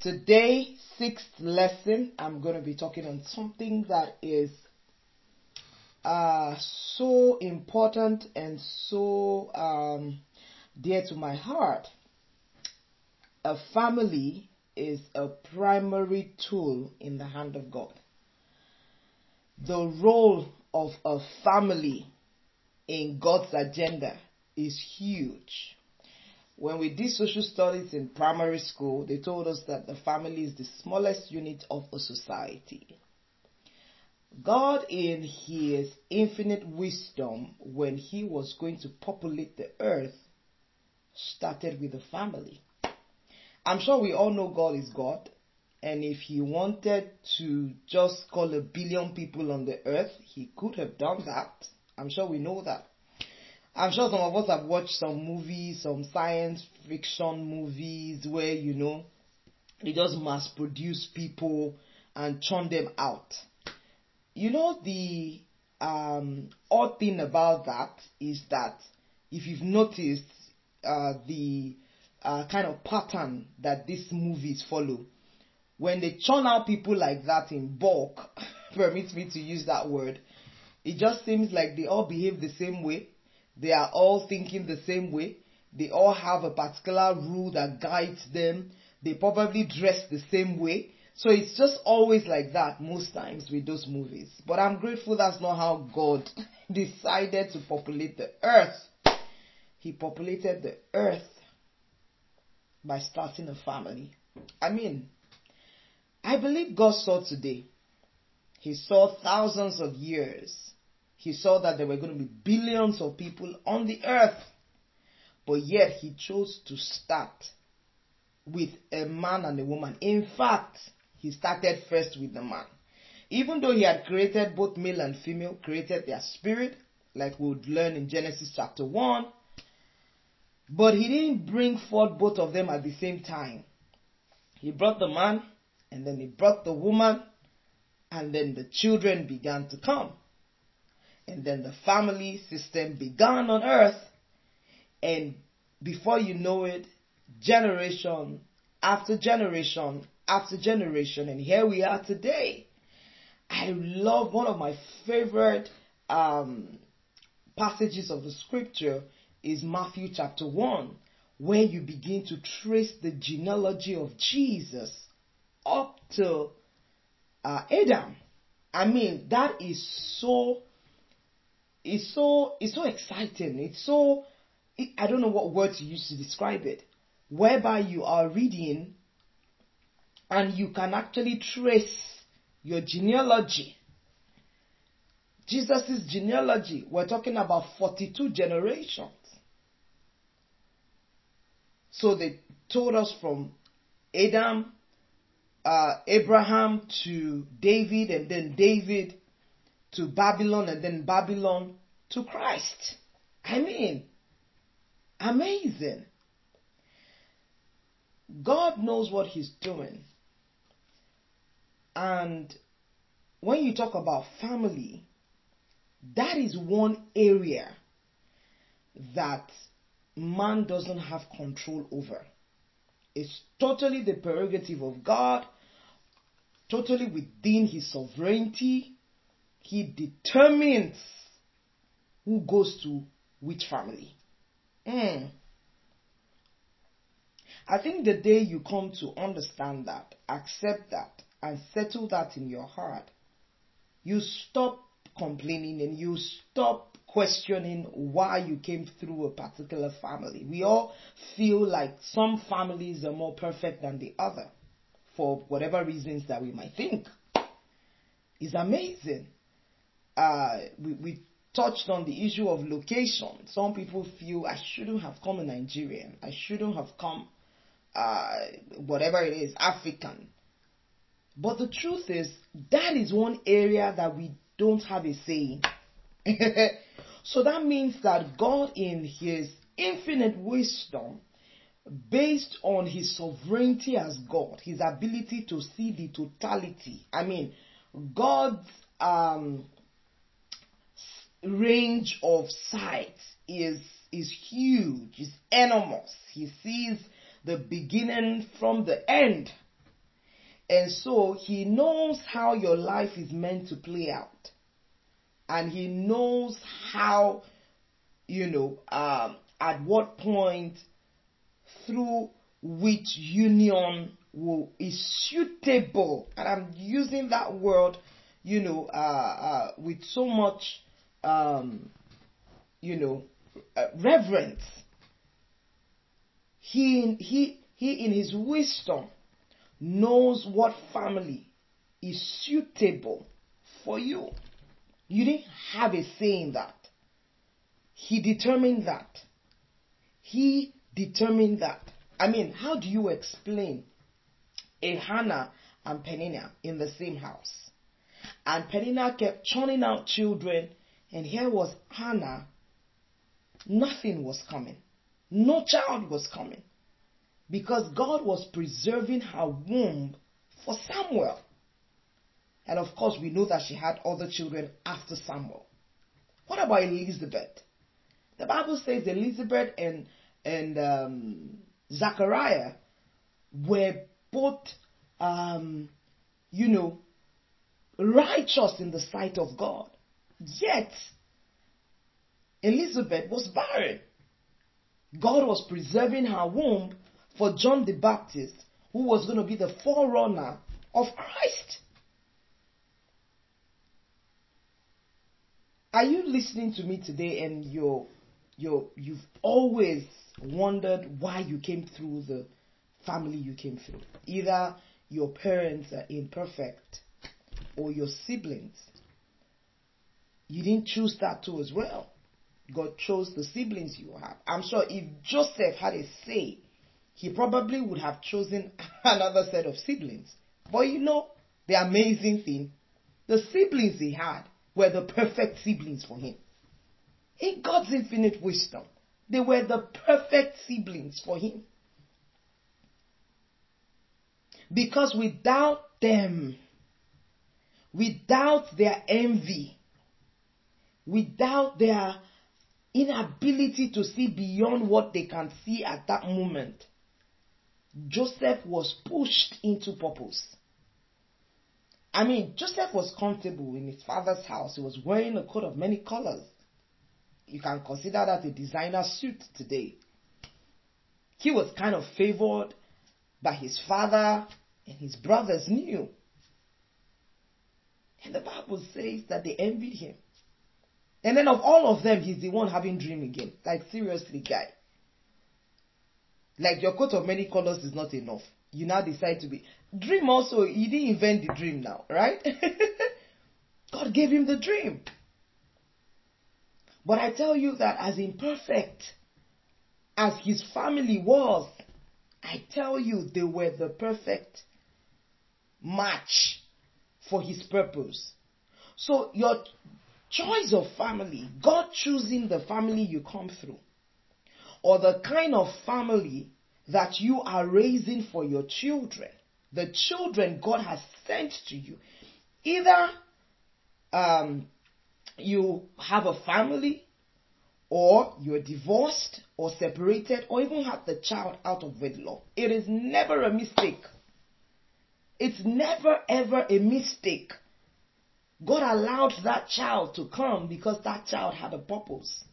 Today, sixth lesson, I'm going to be talking on something that is uh, so important and so um, dear to my heart. A family is a primary tool in the hand of God. The role of a family in God's agenda is huge. When we did social studies in primary school, they told us that the family is the smallest unit of a society. God, in His infinite wisdom, when He was going to populate the earth, started with the family. I'm sure we all know God is God, and if He wanted to just call a billion people on the earth, He could have done that. I'm sure we know that. I'm sure some of us have watched some movies, some science fiction movies where, you know, they just mass produce people and churn them out. You know, the um, odd thing about that is that if you've noticed uh, the uh, kind of pattern that these movies follow, when they churn out people like that in bulk, permit me to use that word, it just seems like they all behave the same way they are all thinking the same way. They all have a particular rule that guides them. They probably dress the same way. So it's just always like that most times with those movies. But I'm grateful that's not how God decided to populate the earth. He populated the earth by starting a family. I mean, I believe God saw today. He saw thousands of years he saw that there were going to be billions of people on the earth. But yet he chose to start with a man and a woman. In fact, he started first with the man. Even though he had created both male and female, created their spirit, like we would learn in Genesis chapter 1, but he didn't bring forth both of them at the same time. He brought the man, and then he brought the woman, and then the children began to come. And then the family system began on earth. And before you know it, generation after generation after generation, and here we are today. I love one of my favorite um, passages of the scripture is Matthew chapter 1, where you begin to trace the genealogy of Jesus up to uh, Adam. I mean, that is so it's so it's so exciting. It's so I don't know what word to use to describe it. Whereby you are reading and you can actually trace your genealogy. Jesus' genealogy, we're talking about 42 generations. So they told us from Adam, uh, Abraham to David, and then David to Babylon and then Babylon to Christ. I mean, amazing. God knows what He's doing. And when you talk about family, that is one area that man doesn't have control over. It's totally the prerogative of God, totally within His sovereignty. He determines who goes to which family. Mm. I think the day you come to understand that, accept that, and settle that in your heart, you stop complaining and you stop questioning why you came through a particular family. We all feel like some families are more perfect than the other for whatever reasons that we might think. It's amazing uh, we, we touched on the issue of location. Some people feel I shouldn't have come a Nigerian. I shouldn't have come, uh, whatever it is, African. But the truth is, that is one area that we don't have a say in. so that means that God, in His infinite wisdom, based on His sovereignty as God, His ability to see the totality. I mean, God's um, range of sight is is huge, is enormous. He sees the beginning from the end. And so he knows how your life is meant to play out. And he knows how, you know, um, at what point through which union will, is suitable. And I'm using that word, you know, uh, uh, with so much, um, you know, uh, reverence. He, he, he in his wisdom knows what family is suitable for you. You didn't have a say in that. He determined that. He determined that. I mean, how do you explain a Hannah and Penina in the same house? And Penina kept churning out children, and here was Hannah. Nothing was coming. No child was coming because God was preserving her womb for Samuel. And of course, we know that she had other children after Samuel. What about Elizabeth? The Bible says Elizabeth and and um, Zachariah were both, um, you know, righteous in the sight of God. Yet, Elizabeth was barren. God was preserving her womb for John the Baptist, who was going to be the forerunner of Christ. Are you listening to me today and you're, you're, you've always wondered why you came through the family you came through? Either your parents are imperfect or your siblings. You didn't choose that too as well. God chose the siblings you have. I'm sure if Joseph had a say he probably would have chosen another set of siblings. But you know, the amazing thing, the siblings he had were the perfect siblings for him. In God's infinite wisdom, they were the perfect siblings for him. Because without them, without their envy, without their inability to see beyond what they can see at that moment, Joseph was pushed into purpose. I mean, Joseph was comfortable in his father's house. He was wearing a coat of many colors. You can consider that a designer suit today. He was kind of favored by his father and his brothers knew. And the Bible says that they envied him. And then of all of them, he's the one having dream again. Like seriously, guy. Like your coat of many colors is not enough. You now decide to be. Dream also, he didn't invent the dream now, right? God gave him the dream. But I tell you that as imperfect as his family was, I tell you they were the perfect match for his purpose. So your choice of family, God choosing the family you come through, or the kind of family that you are raising for your children, the children God has sent to you, either um, you have a family, or you're divorced, or separated, or even have the child out of wedlock. It is never a mistake. It's never ever a mistake. God allowed that child to come because that child had a purpose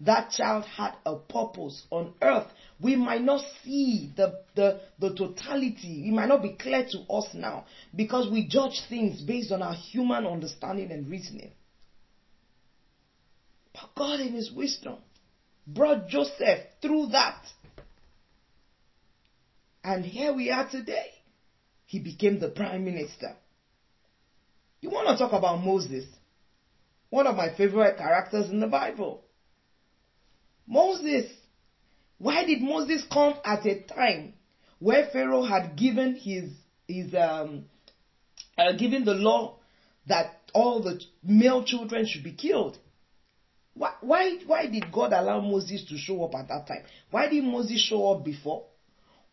that child had a purpose on earth. We might not see the, the, the totality. It might not be clear to us now because we judge things based on our human understanding and reasoning. But God, in His wisdom, brought Joseph through that. And here we are today. He became the prime minister. You want to talk about Moses? One of my favorite characters in the Bible. Moses. Why did Moses come at a time where Pharaoh had given his his um uh, given the law that all the male children should be killed? Why, why why did God allow Moses to show up at that time? Why did Moses show up before?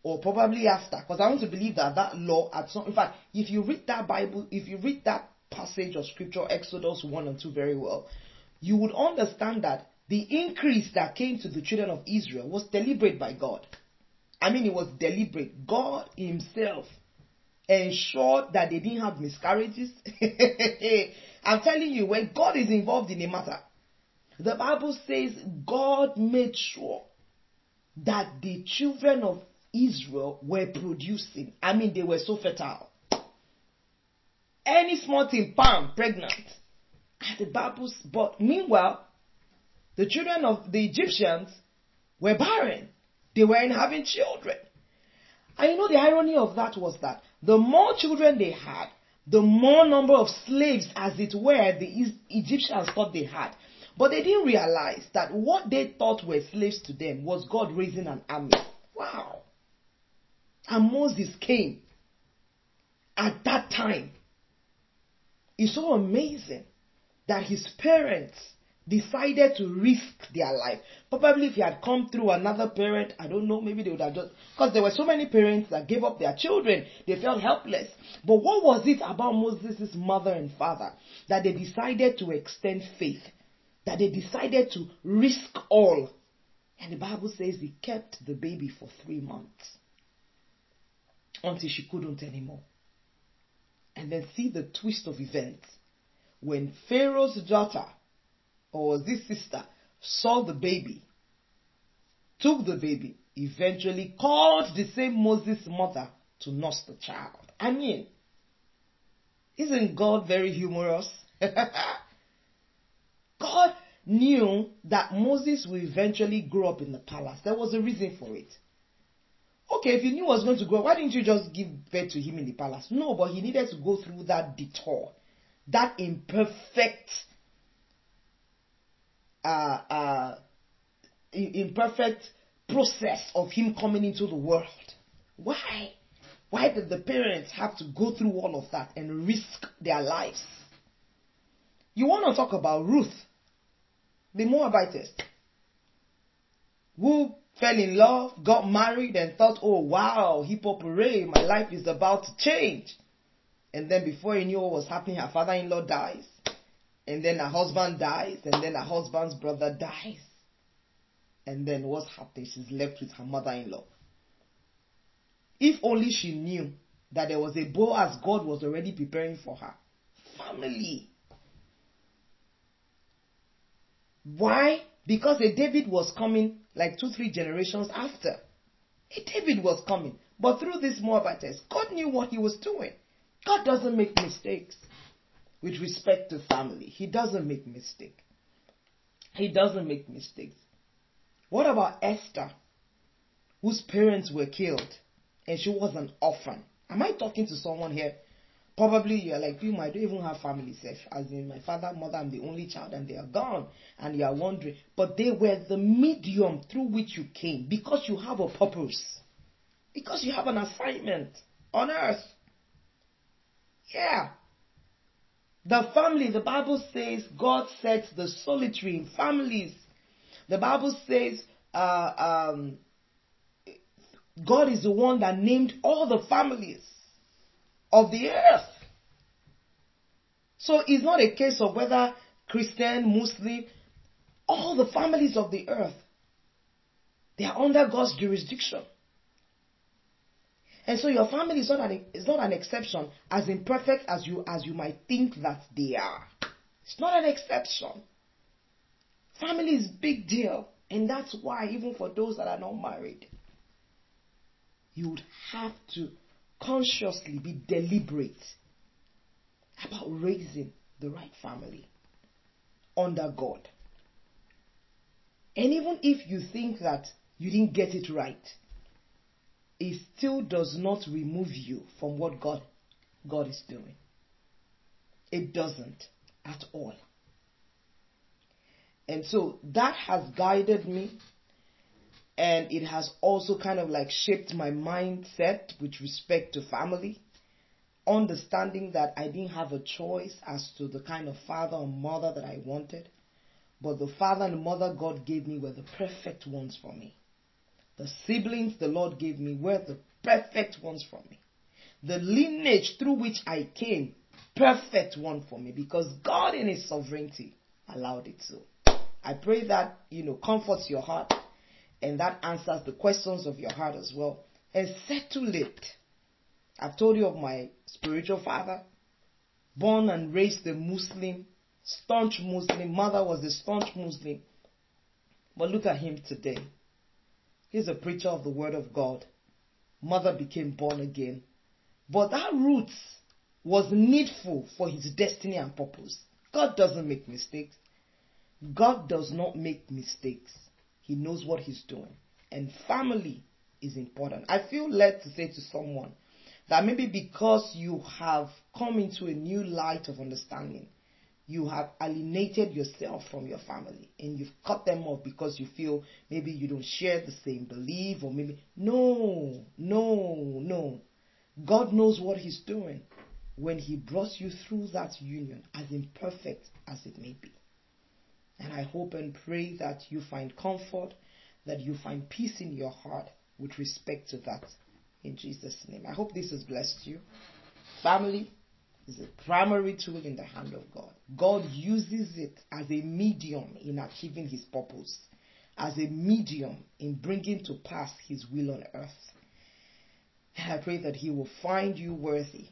Or probably after, because I want to believe that that law at some, in fact, if you read that Bible, if you read that passage of scripture, Exodus 1 and 2 very well, you would understand that the increase that came to the children of Israel was deliberate by God. I mean, it was deliberate. God Himself ensured that they didn't have miscarriages. I'm telling you, when God is involved in a matter, the Bible says God made sure that the children of Israel were producing. I mean, they were so fertile. Any small thing, palm, pregnant. And the Bible, but meanwhile, the children of the Egyptians were barren. They weren't having children. And you know the irony of that was that the more children they had, the more number of slaves, as it were, the Egyptians thought they had. But they didn't realize that what they thought were slaves to them was God raising an army. Wow. And Moses came at that time. It's so amazing that his parents decided to risk their life. Probably if he had come through another parent, I don't know, maybe they would have just, because there were so many parents that gave up their children. They felt helpless. But what was it about Moses' mother and father that they decided to extend faith? That they decided to risk all? And the Bible says he kept the baby for three months until she couldn't anymore. And then see the twist of events. When Pharaoh's daughter or this sister saw the baby, took the baby, eventually called the same Moses' mother to nurse the child. I mean, isn't God very humorous? God knew that Moses will eventually grow up in the palace. There was a reason for it. Okay, if you knew he was going to grow, why didn't you just give birth to him in the palace? No, but he needed to go through that detour, that imperfect uh, uh, imperfect process of him coming into the world. Why? Why did the parents have to go through all of that and risk their lives? You want to talk about Ruth, the Moabitess, who fell in love, got married, and thought, oh wow, hip hop hooray, my life is about to change. And then before he knew what was happening, her father in law dies and then her husband dies, and then her husband's brother dies. And then what's happening? She's left with her mother in law. If only she knew that there was a Boaz God was already preparing for her. Family. Why? Because a David was coming like two, three generations after. David was coming. But through this Moabitess, God knew what he was doing. God doesn't make mistakes with respect to family. He doesn't make mistake. He doesn't make mistakes. What about Esther, whose parents were killed and she was an orphan? Am I talking to someone here? Probably you're like, you might even have family self. As in my father, mother, I'm the only child and they are gone. And you are wondering. But they were the medium through which you came because you have a purpose. Because you have an assignment on earth. Yeah. The family, the Bible says God sets the solitary in families. The Bible says uh, um, God is the one that named all the families of the earth. So it's not a case of whether Christian, Muslim, all the families of the earth, they are under God's jurisdiction. And so your family is not an, is not an exception as imperfect as you as you might think that they are. It's not an exception. Family is big deal. And that's why even for those that are not married, you would have to consciously be deliberate about raising the right family under God. And even if you think that you didn't get it right, it still does not remove you from what God, God is doing. It doesn't at all. And so that has guided me and it has also kind of like shaped my mindset with respect to family. Understanding that I didn't have a choice as to the kind of father or mother that I wanted, but the father and mother God gave me were the perfect ones for me. The siblings the Lord gave me were the perfect ones for me. The lineage through which I came, perfect one for me because God in His sovereignty allowed it so. I pray that, you know, comforts your heart and that answers the questions of your heart as well and settle it. I've told you of my spiritual father, born and raised a Muslim, staunch Muslim. Mother was a staunch Muslim. But look at him today. He's a preacher of the Word of God. Mother became born again. But that root was needful for his destiny and purpose. God doesn't make mistakes. God does not make mistakes. He knows what he's doing. And family is important. I feel led to say to someone that maybe because you have come into a new light of understanding, you have alienated yourself from your family and you've cut them off because you feel maybe you don't share the same belief or maybe no, no, no. God knows what He's doing when He brought you through that union, as imperfect as it may be. And I hope and pray that you find comfort, that you find peace in your heart with respect to that. In Jesus' name. I hope this has blessed you. Family, is a primary tool in the hand of God. God uses it as a medium in achieving his purpose, as a medium in bringing to pass his will on earth. And I pray that he will find you worthy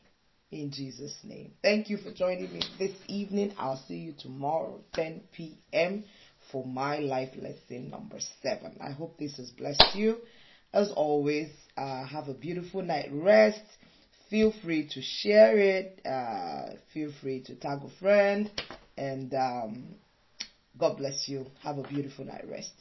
in Jesus' name. Thank you for joining me this evening. I'll see you tomorrow, 10 p.m., for my life lesson number seven. I hope this has blessed you. As always, uh, have a beautiful night rest feel free to share it. Uh, feel free to tag a friend. And um, God bless you. Have a beautiful night rest.